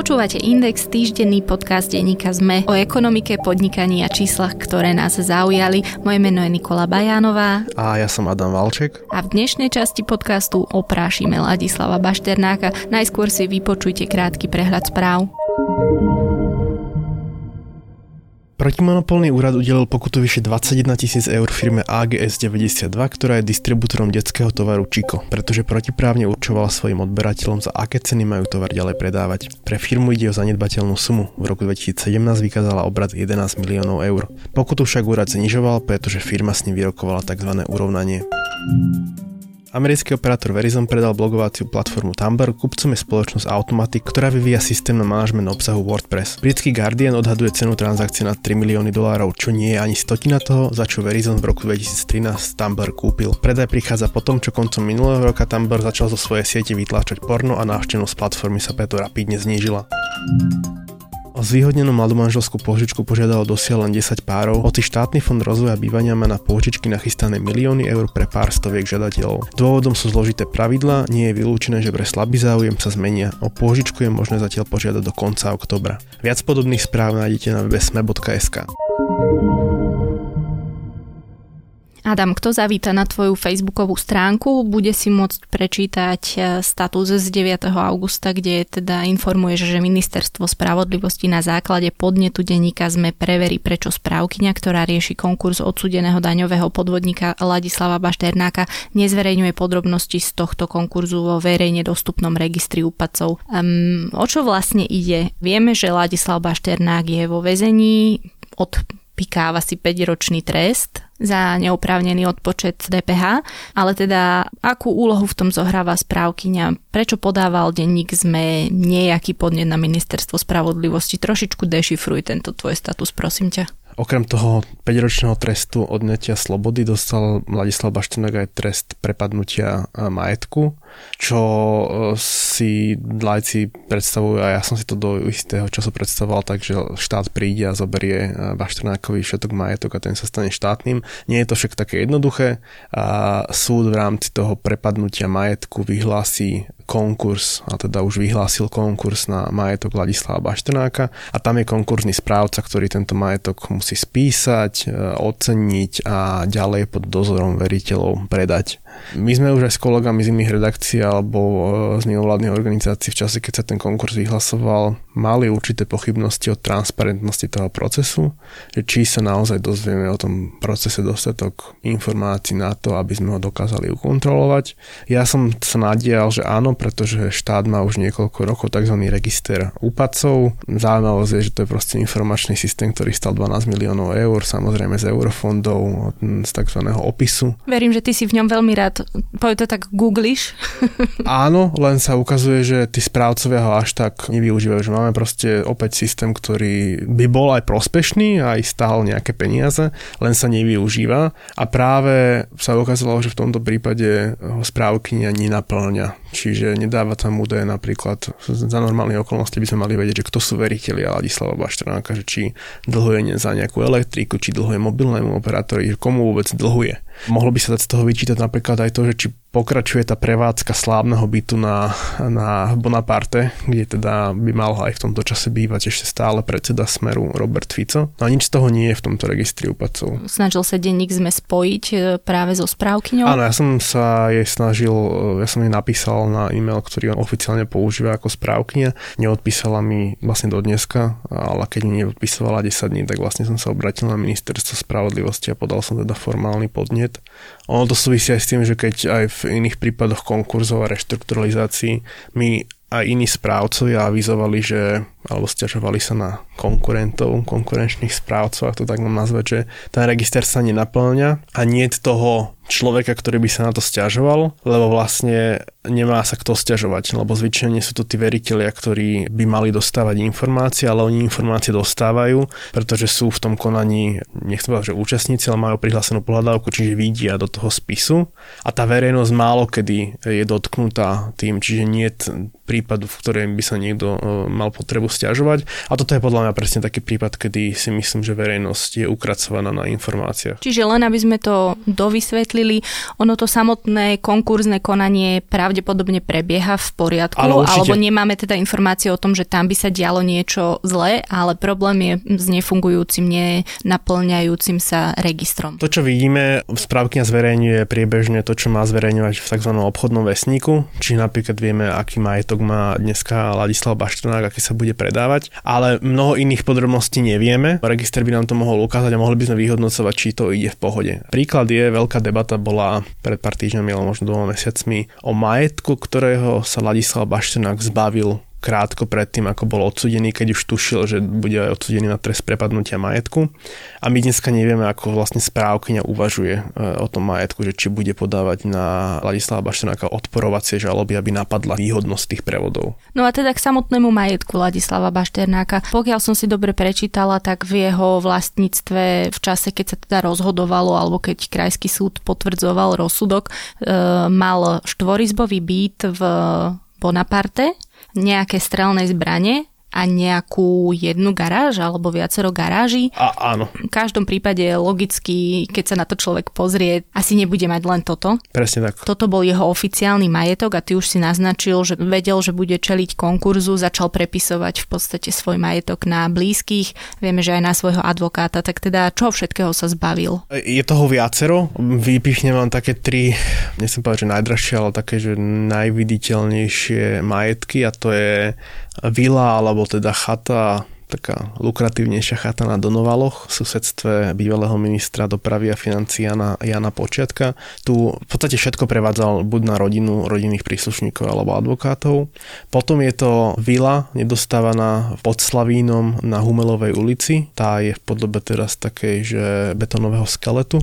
Počúvate Index, týždenný podcast denníka ZME o ekonomike, podnikaní a číslach, ktoré nás zaujali. Moje meno je Nikola Bajánová. A ja som Adam Valček. A v dnešnej časti podcastu oprášime Ladislava Bašternáka. Najskôr si vypočujte krátky prehľad správ. Protimonopolný úrad udelil pokutu vyše 21 tisíc eur firme AGS 92, ktorá je distribútorom detského tovaru Chico, pretože protiprávne určovala svojim odberateľom, za aké ceny majú tovar ďalej predávať. Pre firmu ide o zanedbateľnú sumu. V roku 2017 vykázala obrad 11 miliónov eur. Pokutu však úrad znižoval, pretože firma s ním vyrokovala tzv. urovnanie. Americký operátor Verizon predal blogovaciu platformu Tumblr, kupcom je spoločnosť Automatic, ktorá vyvíja systém na manažment obsahu WordPress. Britský Guardian odhaduje cenu transakcie na 3 milióny dolárov, čo nie je ani stotina toho, za čo Verizon v roku 2013 Tumblr kúpil. Predaj prichádza po tom, čo koncom minulého roka Tumblr začal zo svojej siete vytláčať porno a návštevnosť platformy sa preto rapidne znížila. Zvýhodnenú mladú manželskú požičku požiadalo dosiaľ len 10 párov, hoci štátny fond rozvoja bývania má na požičky nachystané milióny eur pre pár stoviek žiadateľov. Dôvodom sú zložité pravidlá, nie je vylúčené, že pre slabý záujem sa zmenia. O požičku je možné zatiaľ požiadať do konca oktobra. Viac podobných správ nájdete na webe sme.sk. Adam, kto zavíta na tvoju facebookovú stránku, bude si môcť prečítať e, status z 9. augusta, kde teda informuješ, že Ministerstvo spravodlivosti na základe podnetu denníka sme preverí, prečo správkyňa, ktorá rieši konkurs odsudeného daňového podvodníka Ladislava Bašternáka, nezverejňuje podrobnosti z tohto konkurzu vo verejne dostupnom registri úpadcov. Um, o čo vlastne ide? Vieme, že Ladislav Bašternák je vo väzení od pikáva si 5-ročný trest za neoprávnený odpočet DPH, ale teda akú úlohu v tom zohráva správkyňa, prečo podával denník sme nejaký podnet na ministerstvo spravodlivosti, trošičku dešifruj tento tvoj status, prosím ťa. Okrem toho 5-ročného trestu odnetia slobody dostal Mladislav Baštenák aj trest prepadnutia majetku, čo e, si lajci predstavujú a ja som si to do istého času predstavoval tak, že štát príde a zoberie e, Bašternákovi všetok majetok a ten sa stane štátnym. Nie je to však také jednoduché. A súd v rámci toho prepadnutia majetku vyhlási konkurs, a teda už vyhlásil konkurs na majetok Vladislava Baštenáka a tam je konkurzný správca, ktorý tento majetok musí spísať, e, oceniť a ďalej pod dozorom veriteľov predať. My sme už aj s kolegami z iných redakcií alebo e, z mimovládnych organizácií v čase, keď sa ten konkurs vyhlasoval, mali určité pochybnosti o transparentnosti toho procesu, že či sa naozaj dozvieme o tom procese dostatok informácií na to, aby sme ho dokázali ukontrolovať. Ja som sa nadial, že áno, pretože štát má už niekoľko rokov tzv. register úpadcov. Zaujímavosť je, že to je proste informačný systém, ktorý stal 12 miliónov eur, samozrejme z eurofondov, z tzv. opisu. Verím, že ty si v ňom veľmi rád poviem to tak, googliš. Áno, len sa ukazuje, že tí správcovia ho až tak nevyužívajú, že máme proste opäť systém, ktorý by bol aj prospešný, aj stál nejaké peniaze, len sa nevyužíva a práve sa ukázalo, že v tomto prípade ho správkynia nenaplňa. Čiže nedáva tam údaje napríklad, za normálne okolnosti by sme mali vedieť, že kto sú veriteľi Ladislava Baštrnáka, že či dlhuje za nejakú elektriku, či dlhuje mobilnému operátorovi, komu vôbec dlhuje. Mohlo by sa z toho vyčítať napríklad aj to, že či pokračuje tá prevádzka slávneho bytu na, na Bonaparte, kde teda by mal aj v tomto čase bývať ešte stále predseda Smeru Robert Fico. No a nič z toho nie je v tomto registri úpadcov. Snažil sa denník sme spojiť e, práve so správkyňou? Áno, ja som sa jej snažil, e, ja som jej napísal na e-mail, ktorý on oficiálne používa ako správkňa. Neodpísala mi vlastne do dneska, ale keď mi neodpísala 10 dní, tak vlastne som sa obratil na ministerstvo spravodlivosti a podal som teda formálny podnet. Ono to súvisí aj s tým, že keď aj v v iných prípadoch konkurzov a reštrukturalizácií my aj iní správcovia avizovali, že alebo stiažovali sa na konkurentov, konkurenčných správcov, ak to tak mám nazvať, že ten register sa nenaplňa a nie toho človeka, ktorý by sa na to stiažoval, lebo vlastne nemá sa kto stiažovať, lebo zvyčajne sú to tí veriteľia, ktorí by mali dostávať informácie, ale oni informácie dostávajú, pretože sú v tom konaní, nechcem povedať, že účastníci, ale majú prihlásenú pohľadávku, čiže vidia do toho spisu a tá verejnosť málo kedy je dotknutá tým, čiže nie je prípadu, v ktorom by sa niekto e, mal potrebu stiažovať. A toto je podľa mňa presne taký prípad, kedy si myslím, že verejnosť je ukracovaná na informáciách. Čiže len aby sme to dovysvetli, vysvetlili. Ono to samotné konkurzne konanie pravdepodobne prebieha v poriadku, alebo nemáme teda informácie o tom, že tam by sa dialo niečo zlé, ale problém je s nefungujúcim, nenaplňajúcim sa registrom. To, čo vidíme, správkňa zverejňuje priebežne to, čo má zverejňovať v tzv. obchodnom vesníku, či napríklad vieme, aký majetok má dneska Ladislav Bašternák, aký sa bude predávať, ale mnoho iných podrobností nevieme. Register by nám to mohol ukázať a mohli by sme vyhodnocovať, či to ide v pohode. Príklad je, veľká debata bola pred pár týždňami, ale možno dvoma mesiacmi, o majetku, ktorého sa Ladislav Bašternák zbavil krátko predtým, ako bol odsudený, keď už tušil, že bude odsudený na trest prepadnutia majetku. A my dneska nevieme, ako vlastne správkyňa uvažuje e, o tom majetku, že či bude podávať na Ladislava Baštenáka odporovacie žaloby, aby napadla výhodnosť tých prevodov. No a teda k samotnému majetku Ladislava Bašternáka. Pokiaľ som si dobre prečítala, tak v jeho vlastníctve v čase, keď sa teda rozhodovalo, alebo keď krajský súd potvrdzoval rozsudok, e, mal štvorizbový byt v Bonaparte, nejaké strelné zbranie a nejakú jednu garáž alebo viacero garáží. A, áno. V každom prípade logicky, keď sa na to človek pozrie, asi nebude mať len toto. Presne tak. Toto bol jeho oficiálny majetok a ty už si naznačil, že vedel, že bude čeliť konkurzu, začal prepisovať v podstate svoj majetok na blízkych, vieme, že aj na svojho advokáta, tak teda čo všetkého sa zbavil? Je toho viacero, vypichnem vám také tri, nechcem povedať, že najdražšie, ale také, že najviditeľnejšie majetky a to je vila alebo teda chata taká lukratívnejšia chata na Donovaloch v susedstve bývalého ministra dopravy a financií Jana, Jana Počiatka. Tu v podstate všetko prevádzal buď na rodinu, rodinných príslušníkov alebo advokátov. Potom je to vila nedostávaná pod Slavínom na Humelovej ulici. Tá je v podobe teraz takej, že betonového skeletu.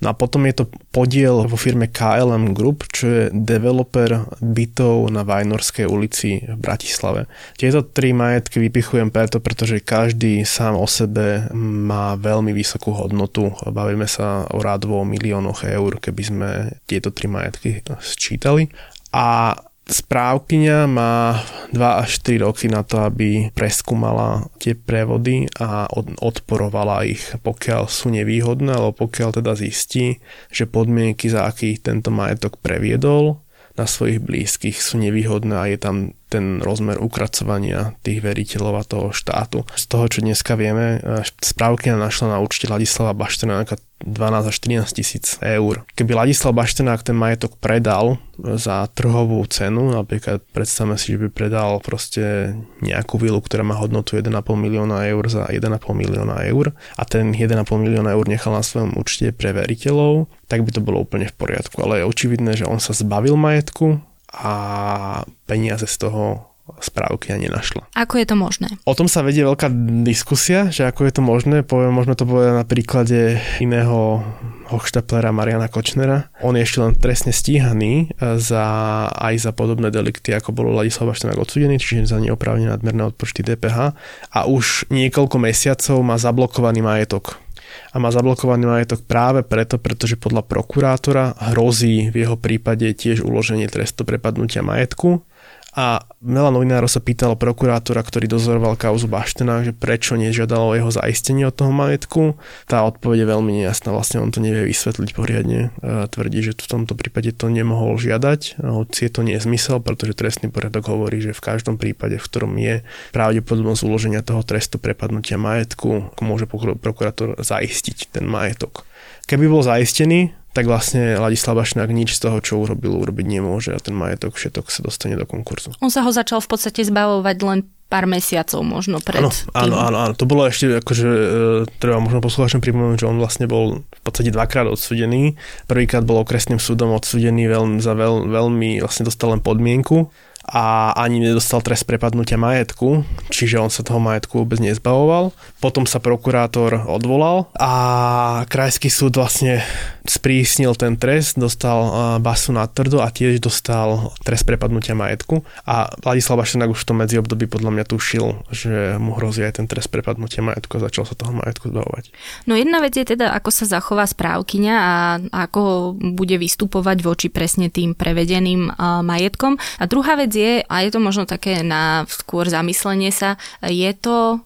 No a potom je to podiel vo firme KLM Group, čo je developer bytov na Vajnorskej ulici v Bratislave. Tieto tri majetky vypichujem preto, pretože každý sám o sebe má veľmi vysokú hodnotu. Bavíme sa o rádovo miliónoch eur, keby sme tieto tri majetky sčítali. A správkyňa má 2 až 3 roky na to, aby preskúmala tie prevody a odporovala ich, pokiaľ sú nevýhodné, alebo pokiaľ teda zistí, že podmienky, za akých tento majetok previedol, na svojich blízkych sú nevýhodné a je tam ten rozmer ukracovania tých veriteľov a toho štátu. Z toho, čo dneska vieme, e, správky našla na účte Ladislava Baštenáka 12 až 13 tisíc eur. Keby Ladislav Baštenák ten majetok predal za trhovú cenu, napríklad predstavme si, že by predal proste nejakú vilu, ktorá má hodnotu 1,5 milióna eur za 1,5 milióna eur a ten 1,5 milióna eur nechal na svojom účte pre veriteľov, tak by to bolo úplne v poriadku. Ale je očividné, že on sa zbavil majetku a peniaze z toho správky a nenašla. Ako je to možné? O tom sa vedie veľká diskusia, že ako je to možné. Poviem, možno to povedať na príklade iného hochštaplera Mariana Kočnera. On je ešte len trestne stíhaný za, aj za podobné delikty, ako bolo Ladislav Baštenák odsudený, čiže za neoprávne nadmerné odpočty DPH. A už niekoľko mesiacov má zablokovaný majetok a má zablokovaný majetok práve preto, pretože podľa prokurátora hrozí v jeho prípade tiež uloženie trestu prepadnutia majetku a veľa novinárov sa pýtalo prokurátora, ktorý dozoroval kauzu Baštena, že prečo nežiadalo jeho zaistenie od toho majetku. Tá odpoveď je veľmi nejasná, vlastne on to nevie vysvetliť poriadne. Tvrdí, že v tomto prípade to nemohol žiadať, hoci je to nezmysel, pretože trestný poriadok hovorí, že v každom prípade, v ktorom je pravdepodobnosť uloženia toho trestu prepadnutia majetku, môže prokurátor zaistiť ten majetok. Keby bol zaistený, tak vlastne Ladislav Bašnák nič z toho, čo urobil, urobiť nemôže a ten majetok všetok sa dostane do konkurzu. On sa ho začal v podstate zbavovať len pár mesiacov možno pred áno, tým. Áno, áno, áno. To bolo ešte, akože e, treba možno poslucháčom pripomenúť, že on vlastne bol v podstate dvakrát odsudený. Prvýkrát bol okresným súdom odsudený veľmi, za veľ, veľmi, vlastne dostal len podmienku a ani nedostal trest prepadnutia majetku, čiže on sa toho majetku vôbec nezbavoval. Potom sa prokurátor odvolal a krajský súd vlastne sprísnil ten trest, dostal basu na trdo a tiež dostal trest prepadnutia majetku a Vladislav Bašenák už v tom medziobdobí podľa mňa tušil, že mu hrozí aj ten trest prepadnutia majetku a začal sa toho majetku zbavovať. No jedna vec je teda, ako sa zachová správkyňa a ako bude vystupovať voči presne tým prevedeným majetkom. A druhá vec je, a je to možno také na skôr zamyslenie sa, je to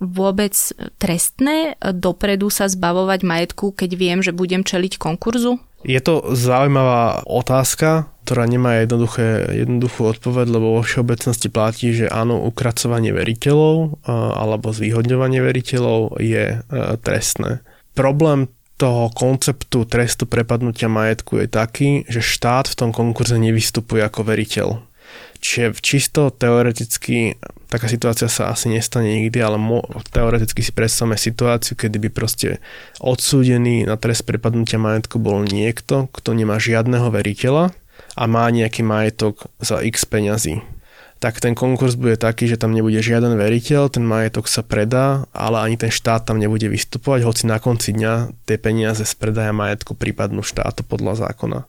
vôbec trestné dopredu sa zbavovať majetku, keď viem, že budem čeliť konkurzu? Je to zaujímavá otázka, ktorá nemá jednoduché, jednoduchú odpoveď, lebo vo všeobecnosti platí, že áno, ukracovanie veriteľov alebo zvýhodňovanie veriteľov je trestné. Problém toho konceptu trestu prepadnutia majetku je taký, že štát v tom konkurze nevystupuje ako veriteľ. Čiže čisto teoreticky taká situácia sa asi nestane nikdy, ale mo- teoreticky si predstavme situáciu, kedy by proste odsúdený na trest prepadnutia majetku bol niekto, kto nemá žiadneho veriteľa a má nejaký majetok za x peňazí tak ten konkurs bude taký, že tam nebude žiaden veriteľ, ten majetok sa predá, ale ani ten štát tam nebude vystupovať, hoci na konci dňa tie peniaze z predaja majetku prípadnú štátu podľa zákona.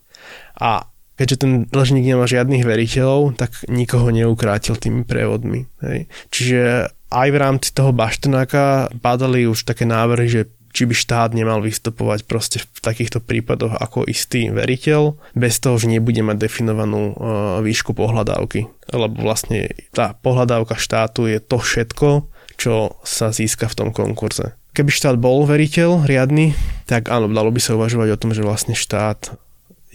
A keďže ten dlžník nemá žiadnych veriteľov, tak nikoho neukrátil tými prevodmi. Hej. Čiže aj v rámci toho baštenáka padali už také návrhy, že či by štát nemal vystupovať proste v takýchto prípadoch ako istý veriteľ, bez toho, že nebude mať definovanú uh, výšku pohľadávky. Lebo vlastne tá pohľadávka štátu je to všetko, čo sa získa v tom konkurze. Keby štát bol veriteľ riadny, tak áno, dalo by sa uvažovať o tom, že vlastne štát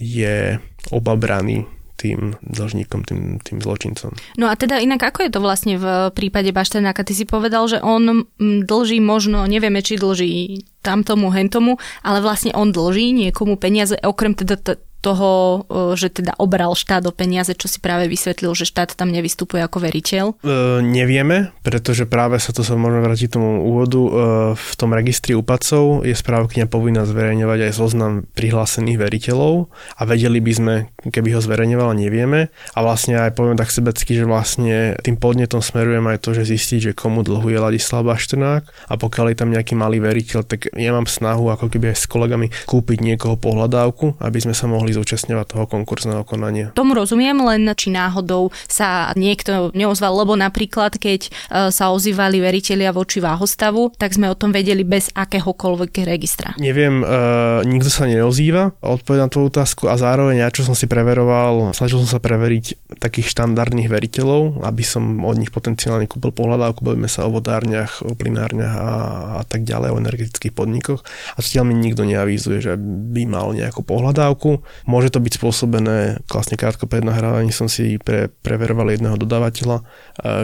je obabraný tým dlžníkom, tým, tým zločincom. No a teda inak ako je to vlastne v prípade Baštenáka? Ty si povedal, že on dlží možno, nevieme, či dlží tamtomu, hentomu, ale vlastne on dlží niekomu peniaze, okrem teda t- toho, že teda obral štát o peniaze, čo si práve vysvetlil, že štát tam nevystupuje ako veriteľ? E, nevieme, pretože práve sa to sa môžeme vrátiť tomu úvodu. E, v tom registri úpadcov je správkňa povinná zverejňovať aj zoznam prihlásených veriteľov a vedeli by sme, keby ho zverejňovala, nevieme. A vlastne aj poviem tak sebecky, že vlastne tým podnetom smerujem aj to, že zistiť, že komu dlhuje Ladislav Bašternák a pokiaľ je tam nejaký malý veriteľ, tak ja mám snahu ako keby aj s kolegami kúpiť niekoho pohľadávku, aby sme sa mohli mohli zúčastňovať toho konkurzného konania. Tomu rozumiem, len či náhodou sa niekto neozval, lebo napríklad, keď e, sa ozývali veriteľia voči váhostavu, tak sme o tom vedeli bez akéhokoľvek registra. Neviem, uh, nikto sa neozýva, odpovedať na tú otázku a zároveň ja, čo som si preveroval, snažil som sa preveriť takých štandardných veriteľov, aby som od nich potenciálne kúpil pohľadávku, bavíme sa o vodárniach, o plinárniach a, a tak ďalej, o energetických podnikoch. A zatiaľ mi nikto neavízuje, že by mal nejakú pohľadávku. Môže to byť spôsobené, vlastne krátko pred nahrávaním som si pre, preveroval jedného dodávateľa, e,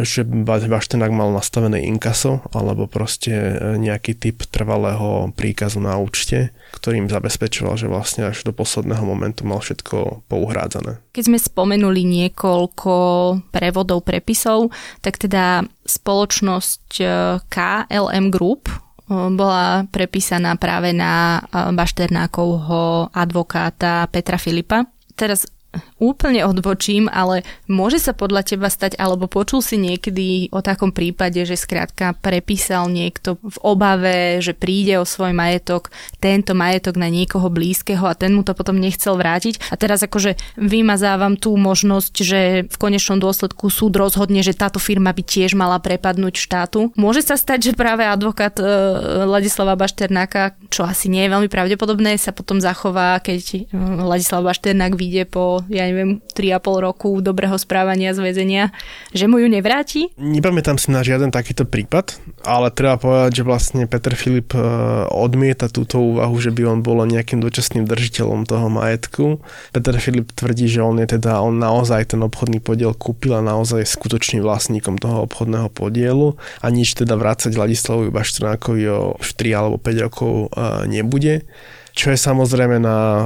že Baštenák mal nastavené inkaso alebo proste e, nejaký typ trvalého príkazu na účte, ktorým zabezpečoval, že vlastne až do posledného momentu mal všetko pouhrádzané. Keď sme spomenuli niekoľko prevodov, prepisov, tak teda spoločnosť e, KLM Group bola prepísaná práve na Bašternákovho advokáta Petra Filipa. Teraz úplne odbočím, ale môže sa podľa teba stať, alebo počul si niekedy o takom prípade, že skrátka prepísal niekto v obave, že príde o svoj majetok, tento majetok na niekoho blízkeho a ten mu to potom nechcel vrátiť. A teraz akože vymazávam tú možnosť, že v konečnom dôsledku súd rozhodne, že táto firma by tiež mala prepadnúť štátu. Môže sa stať, že práve advokát e, Ladislava Bašternáka, čo asi nie je veľmi pravdepodobné, sa potom zachová, keď e, Ladislav Bašternák vyjde po ja neviem, 3,5 roku dobrého správania z väzenia, že mu ju nevráti? Nepamätám si na žiaden takýto prípad, ale treba povedať, že vlastne Peter Filip e, odmieta túto úvahu, že by on bol nejakým dočasným držiteľom toho majetku. Peter Filip tvrdí, že on je teda, on naozaj ten obchodný podiel kúpil a naozaj skutočným vlastníkom toho obchodného podielu a nič teda vrácať Ladislavovi Baštrnákovi o 4 alebo 5 rokov e, nebude čo je samozrejme na,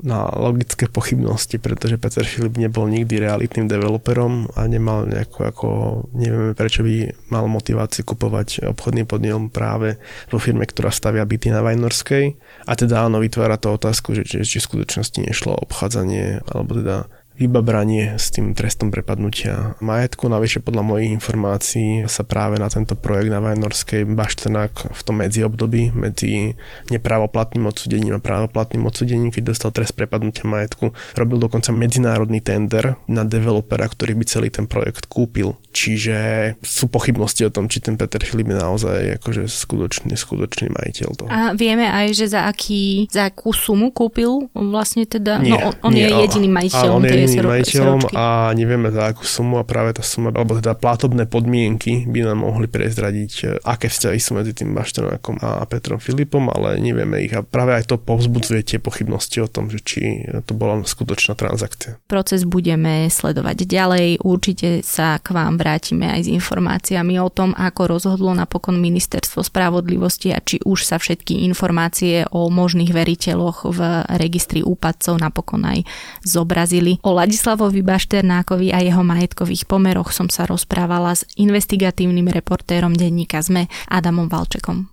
na logické pochybnosti, pretože Peter Filip nebol nikdy realitným developerom a nemal nejakú ako, nevieme prečo by mal motiváciu kupovať obchodný podiel práve vo firme, ktorá stavia byty na Vajnorskej. A teda áno, vytvára to otázku, že či, či v skutočnosti nešlo obchádzanie alebo teda vybabranie s tým trestom prepadnutia majetku. Navyše podľa mojich informácií sa práve na tento projekt na Vajnorskej Baštenák v tom medziobdobí medzi nepravoplatným odsudením a právoplatným odsudením, keď dostal trest prepadnutia majetku, robil dokonca medzinárodný tender na developera, ktorý by celý ten projekt kúpil. Čiže sú pochybnosti o tom, či ten Peter Filip je naozaj akože skutočný, skutočný majiteľ toho. A vieme aj, že za, aký, za akú sumu kúpil vlastne teda, nie, no on, on nie, je jediný majiteľ jediným majiteľom a nevieme za akú sumu a práve tá suma, alebo teda platobné podmienky by nám mohli prezradiť, e, aké vzťahy sú medzi tým Baštenákom a Petrom Filipom, ale nevieme ich a práve aj to povzbudzuje tie pochybnosti o tom, že či to bola skutočná transakcia. Proces budeme sledovať ďalej, určite sa k vám vrátime aj s informáciami o tom, ako rozhodlo napokon Ministerstvo spravodlivosti a či už sa všetky informácie o možných veriteľoch v registri úpadcov napokon aj zobrazili. O Ladislavovi Bašternákovi a jeho majetkových pomeroch som sa rozprávala s investigatívnym reportérom denníka ZME Adamom Valčekom.